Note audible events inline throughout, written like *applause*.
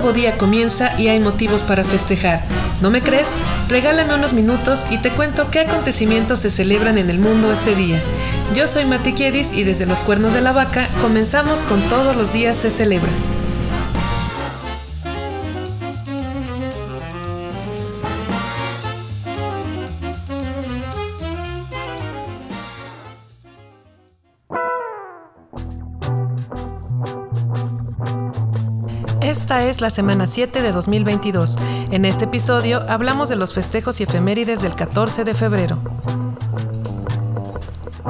nuevo día comienza y hay motivos para festejar. ¿No me crees? Regálame unos minutos y te cuento qué acontecimientos se celebran en el mundo este día. Yo soy Mati Kiedis y desde los cuernos de la vaca comenzamos con todos los días se celebra. Esta es la semana 7 de 2022. En este episodio hablamos de los festejos y efemérides del 14 de febrero.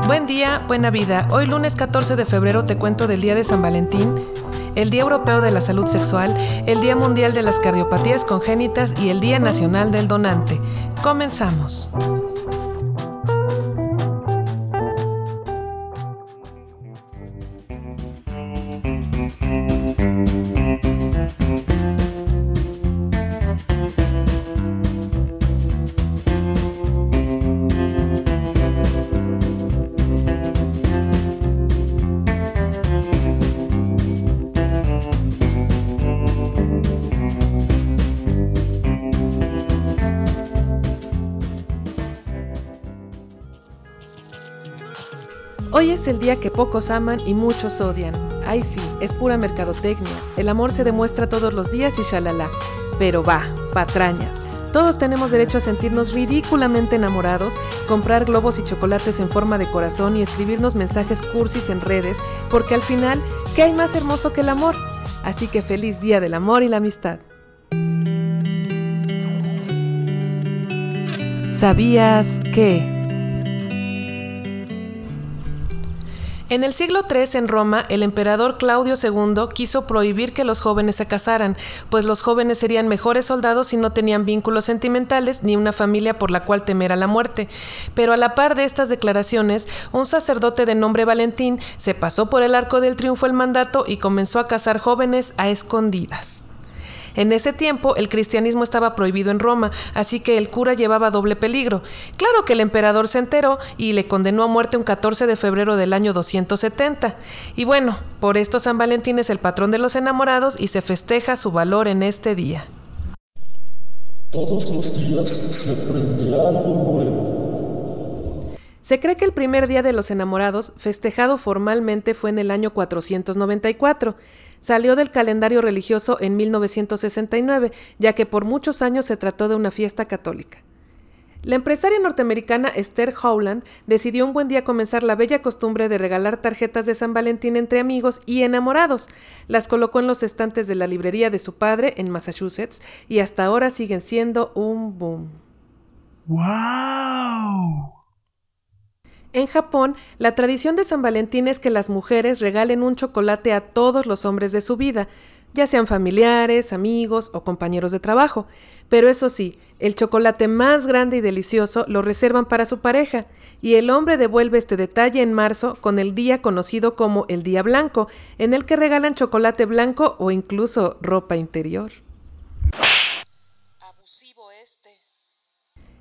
Buen día, buena vida. Hoy lunes 14 de febrero te cuento del Día de San Valentín, el Día Europeo de la Salud Sexual, el Día Mundial de las Cardiopatías Congénitas y el Día Nacional del Donante. Comenzamos. Hoy es el día que pocos aman y muchos odian. Ay sí, es pura mercadotecnia. El amor se demuestra todos los días y shalala. Pero va, patrañas. Todos tenemos derecho a sentirnos ridículamente enamorados, comprar globos y chocolates en forma de corazón y escribirnos mensajes cursis en redes, porque al final, ¿qué hay más hermoso que el amor? Así que feliz día del amor y la amistad. ¿Sabías que? En el siglo III en Roma, el emperador Claudio II quiso prohibir que los jóvenes se casaran, pues los jóvenes serían mejores soldados si no tenían vínculos sentimentales ni una familia por la cual temer a la muerte. Pero a la par de estas declaraciones, un sacerdote de nombre Valentín se pasó por el arco del triunfo el mandato y comenzó a casar jóvenes a escondidas. En ese tiempo el cristianismo estaba prohibido en Roma, así que el cura llevaba doble peligro. Claro que el emperador se enteró y le condenó a muerte un 14 de febrero del año 270. Y bueno, por esto San Valentín es el patrón de los enamorados y se festeja su valor en este día. Todos los días se aprenderá algo nuevo. Se cree que el primer día de los enamorados, festejado formalmente, fue en el año 494. Salió del calendario religioso en 1969, ya que por muchos años se trató de una fiesta católica. La empresaria norteamericana Esther Howland decidió un buen día comenzar la bella costumbre de regalar tarjetas de San Valentín entre amigos y enamorados. Las colocó en los estantes de la librería de su padre en Massachusetts y hasta ahora siguen siendo un boom. ¡Wow! En Japón, la tradición de San Valentín es que las mujeres regalen un chocolate a todos los hombres de su vida, ya sean familiares, amigos o compañeros de trabajo. Pero eso sí, el chocolate más grande y delicioso lo reservan para su pareja, y el hombre devuelve este detalle en marzo con el día conocido como el Día Blanco, en el que regalan chocolate blanco o incluso ropa interior. Abusivo este.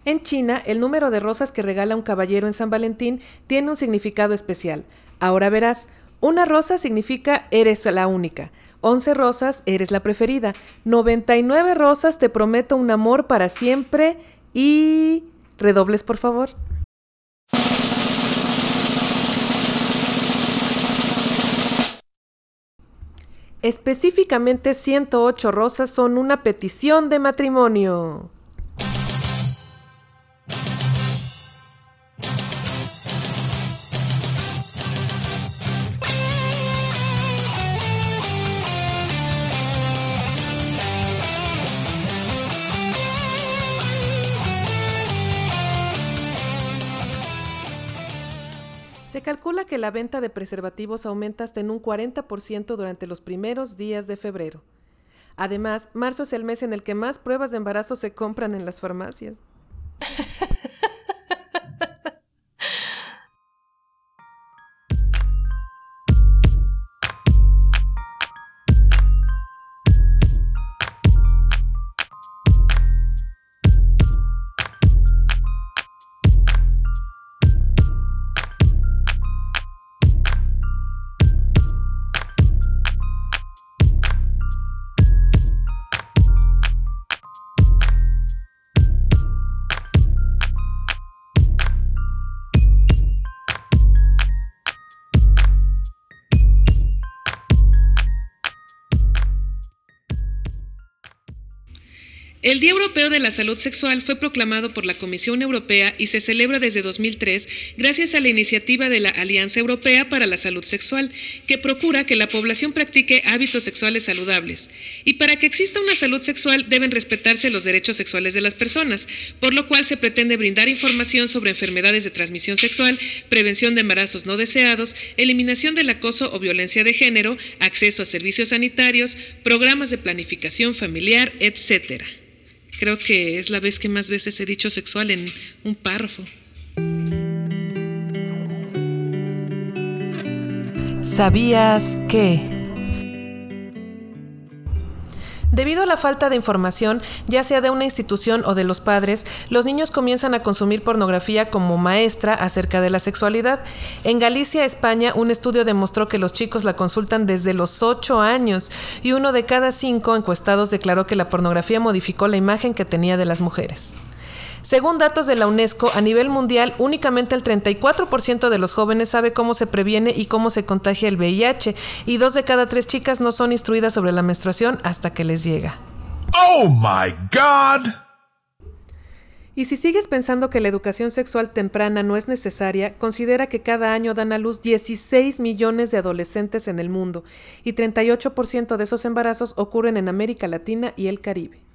En China, el número de rosas que regala un caballero en San Valentín tiene un significado especial. Ahora verás, una rosa significa eres la única, 11 rosas eres la preferida, 99 rosas te prometo un amor para siempre y... Redobles, por favor. Específicamente 108 rosas son una petición de matrimonio. Calcula que la venta de preservativos aumenta hasta en un 40% durante los primeros días de febrero. Además, marzo es el mes en el que más pruebas de embarazo se compran en las farmacias. *laughs* El Día Europeo de la Salud Sexual fue proclamado por la Comisión Europea y se celebra desde 2003 gracias a la iniciativa de la Alianza Europea para la Salud Sexual, que procura que la población practique hábitos sexuales saludables. Y para que exista una salud sexual deben respetarse los derechos sexuales de las personas, por lo cual se pretende brindar información sobre enfermedades de transmisión sexual, prevención de embarazos no deseados, eliminación del acoso o violencia de género, acceso a servicios sanitarios, programas de planificación familiar, etc. Creo que es la vez que más veces he dicho sexual en un párrafo. ¿Sabías que... Debido a la falta de información, ya sea de una institución o de los padres, los niños comienzan a consumir pornografía como maestra acerca de la sexualidad. En Galicia, España, un estudio demostró que los chicos la consultan desde los 8 años y uno de cada cinco encuestados declaró que la pornografía modificó la imagen que tenía de las mujeres. Según datos de la UNESCO, a nivel mundial, únicamente el 34% de los jóvenes sabe cómo se previene y cómo se contagia el VIH, y dos de cada tres chicas no son instruidas sobre la menstruación hasta que les llega. ¡Oh, my God! Y si sigues pensando que la educación sexual temprana no es necesaria, considera que cada año dan a luz 16 millones de adolescentes en el mundo y 38% de esos embarazos ocurren en América Latina y el Caribe.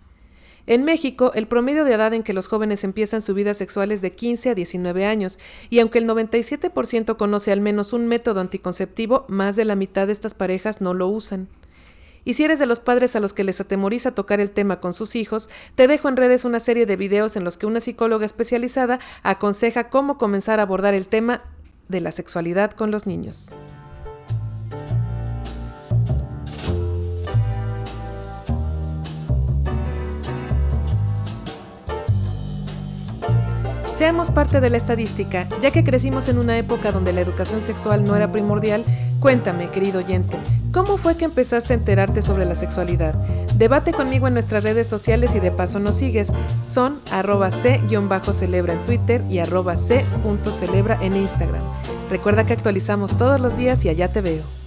En México, el promedio de edad en que los jóvenes empiezan su vida sexual es de 15 a 19 años, y aunque el 97% conoce al menos un método anticonceptivo, más de la mitad de estas parejas no lo usan. Y si eres de los padres a los que les atemoriza tocar el tema con sus hijos, te dejo en redes una serie de videos en los que una psicóloga especializada aconseja cómo comenzar a abordar el tema de la sexualidad con los niños. Seamos parte de la estadística, ya que crecimos en una época donde la educación sexual no era primordial. Cuéntame, querido oyente, ¿cómo fue que empezaste a enterarte sobre la sexualidad? Debate conmigo en nuestras redes sociales y de paso nos sigues. Son arroba c-celebra en Twitter y arroba c.celebra en Instagram. Recuerda que actualizamos todos los días y allá te veo.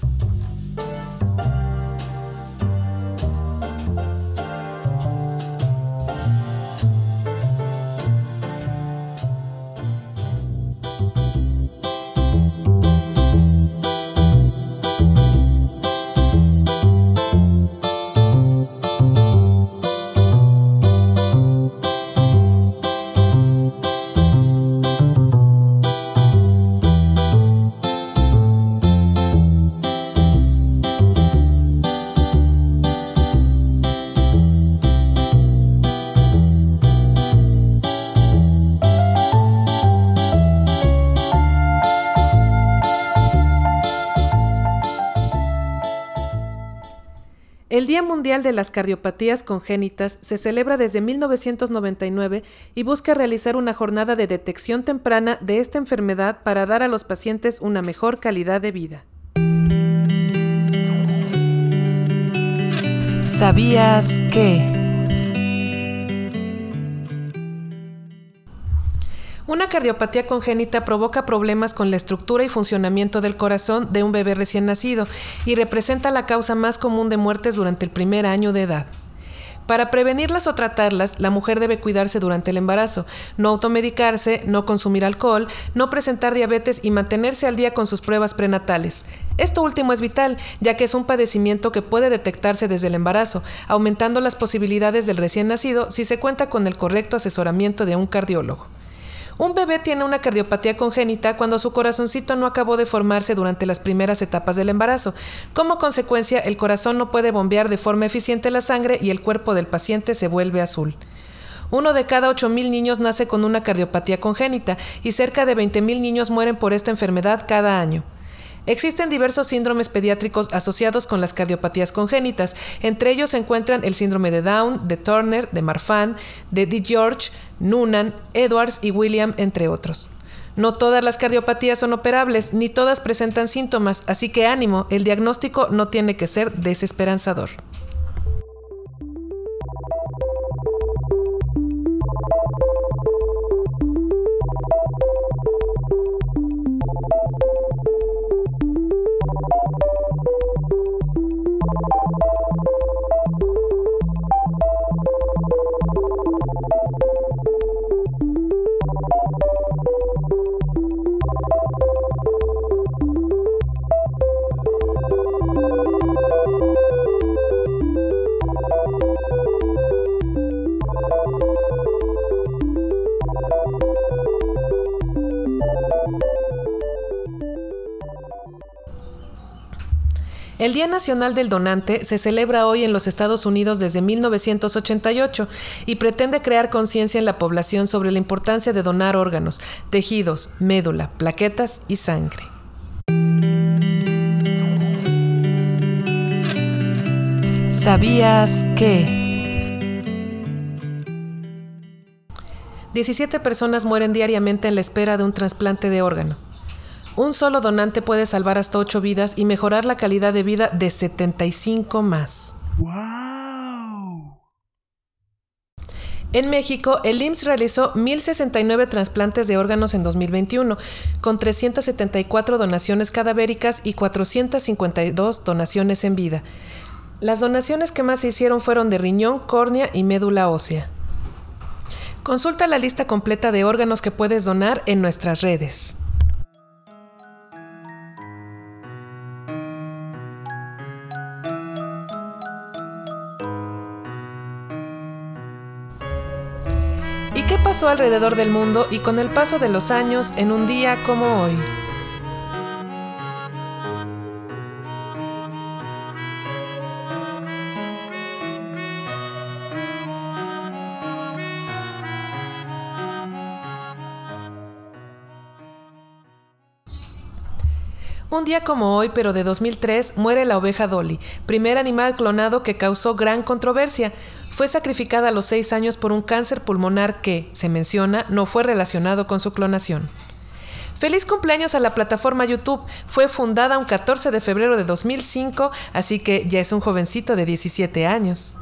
Día Mundial de las Cardiopatías Congénitas se celebra desde 1999 y busca realizar una jornada de detección temprana de esta enfermedad para dar a los pacientes una mejor calidad de vida. ¿Sabías que... Una cardiopatía congénita provoca problemas con la estructura y funcionamiento del corazón de un bebé recién nacido y representa la causa más común de muertes durante el primer año de edad. Para prevenirlas o tratarlas, la mujer debe cuidarse durante el embarazo, no automedicarse, no consumir alcohol, no presentar diabetes y mantenerse al día con sus pruebas prenatales. Esto último es vital, ya que es un padecimiento que puede detectarse desde el embarazo, aumentando las posibilidades del recién nacido si se cuenta con el correcto asesoramiento de un cardiólogo. Un bebé tiene una cardiopatía congénita cuando su corazoncito no acabó de formarse durante las primeras etapas del embarazo. Como consecuencia, el corazón no puede bombear de forma eficiente la sangre y el cuerpo del paciente se vuelve azul. Uno de cada 8.000 niños nace con una cardiopatía congénita y cerca de 20.000 niños mueren por esta enfermedad cada año. Existen diversos síndromes pediátricos asociados con las cardiopatías congénitas. Entre ellos se encuentran el síndrome de Down, de Turner, de Marfan, de D. George, Noonan, Edwards y William, entre otros. No todas las cardiopatías son operables, ni todas presentan síntomas, así que ánimo, el diagnóstico no tiene que ser desesperanzador. Día Nacional del Donante se celebra hoy en los Estados Unidos desde 1988 y pretende crear conciencia en la población sobre la importancia de donar órganos, tejidos, médula, plaquetas y sangre. ¿Sabías que? 17 personas mueren diariamente en la espera de un trasplante de órgano. Un solo donante puede salvar hasta 8 vidas y mejorar la calidad de vida de 75 más. En México, el IMSS realizó 1.069 trasplantes de órganos en 2021, con 374 donaciones cadavéricas y 452 donaciones en vida. Las donaciones que más se hicieron fueron de riñón, córnea y médula ósea. Consulta la lista completa de órganos que puedes donar en nuestras redes. Pasó alrededor del mundo y con el paso de los años en un día como hoy? Un día como hoy, pero de 2003, muere la oveja Dolly, primer animal clonado que causó gran controversia. Fue sacrificada a los seis años por un cáncer pulmonar que, se menciona, no fue relacionado con su clonación. Feliz cumpleaños a la plataforma YouTube. Fue fundada un 14 de febrero de 2005, así que ya es un jovencito de 17 años.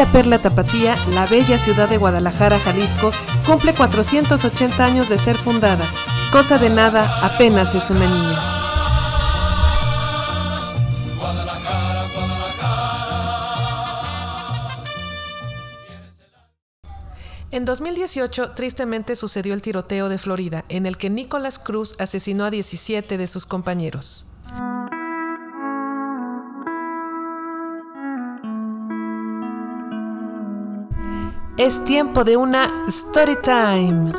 La Perla Tapatía, la bella ciudad de Guadalajara, Jalisco, cumple 480 años de ser fundada. Cosa de nada, apenas es una niña. En 2018, tristemente sucedió el tiroteo de Florida, en el que Nicholas Cruz asesinó a 17 de sus compañeros. Es tiempo de una story time.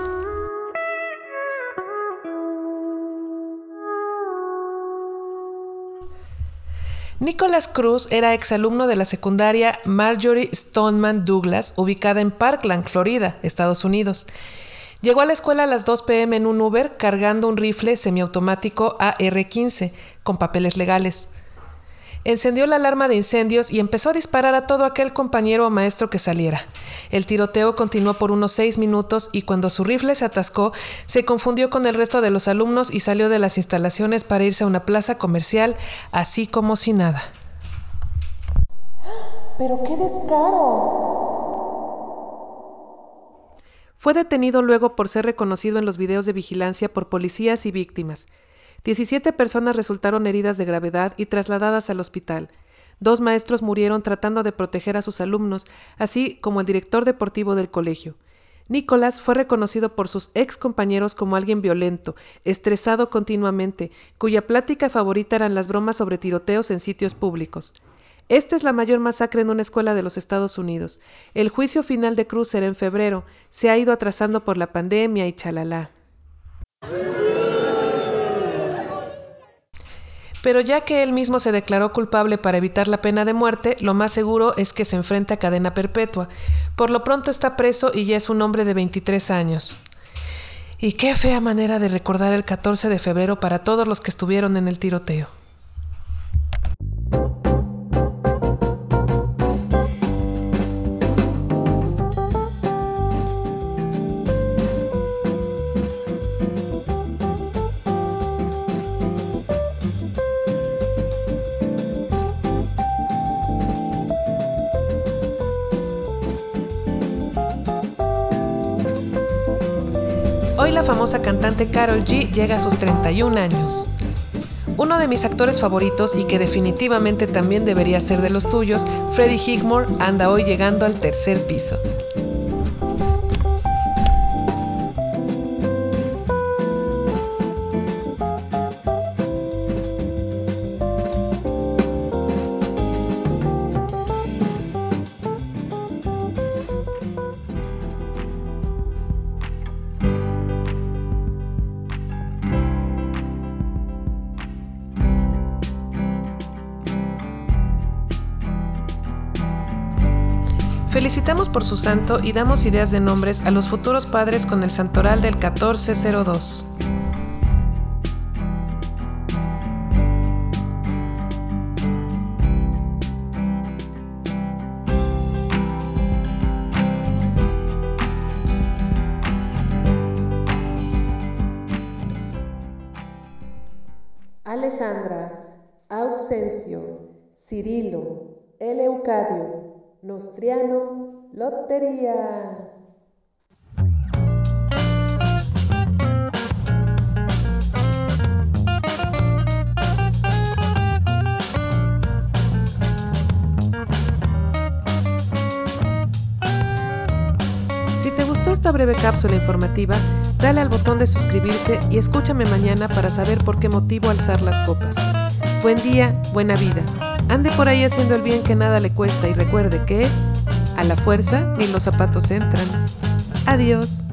Nicholas Cruz era exalumno de la secundaria Marjorie Stoneman Douglas, ubicada en Parkland, Florida, Estados Unidos. Llegó a la escuela a las 2 pm en un Uber cargando un rifle semiautomático AR-15 con papeles legales. Encendió la alarma de incendios y empezó a disparar a todo aquel compañero o maestro que saliera. El tiroteo continuó por unos seis minutos y cuando su rifle se atascó, se confundió con el resto de los alumnos y salió de las instalaciones para irse a una plaza comercial, así como si nada. ¡Pero qué descaro! Fue detenido luego por ser reconocido en los videos de vigilancia por policías y víctimas. 17 personas resultaron heridas de gravedad y trasladadas al hospital. Dos maestros murieron tratando de proteger a sus alumnos, así como el director deportivo del colegio. Nicolás fue reconocido por sus ex compañeros como alguien violento, estresado continuamente, cuya plática favorita eran las bromas sobre tiroteos en sitios públicos. Esta es la mayor masacre en una escuela de los Estados Unidos. El juicio final de Cruz será en febrero. Se ha ido atrasando por la pandemia y chalala. Pero ya que él mismo se declaró culpable para evitar la pena de muerte, lo más seguro es que se enfrente a cadena perpetua. Por lo pronto está preso y ya es un hombre de 23 años. Y qué fea manera de recordar el 14 de febrero para todos los que estuvieron en el tiroteo. La famosa cantante Carol G llega a sus 31 años. Uno de mis actores favoritos y que definitivamente también debería ser de los tuyos, Freddie Highmore, anda hoy llegando al tercer piso. Felicitamos por su santo y damos ideas de nombres a los futuros padres con el santoral del 1402. Alejandra, Auxencio, Cirilo, Eleucadio, Nostriano, Lotería. Si te gustó esta breve cápsula informativa, dale al botón de suscribirse y escúchame mañana para saber por qué motivo alzar las copas. Buen día, buena vida. Ande por ahí haciendo el bien que nada le cuesta y recuerde que a la fuerza ni los zapatos entran. Adiós.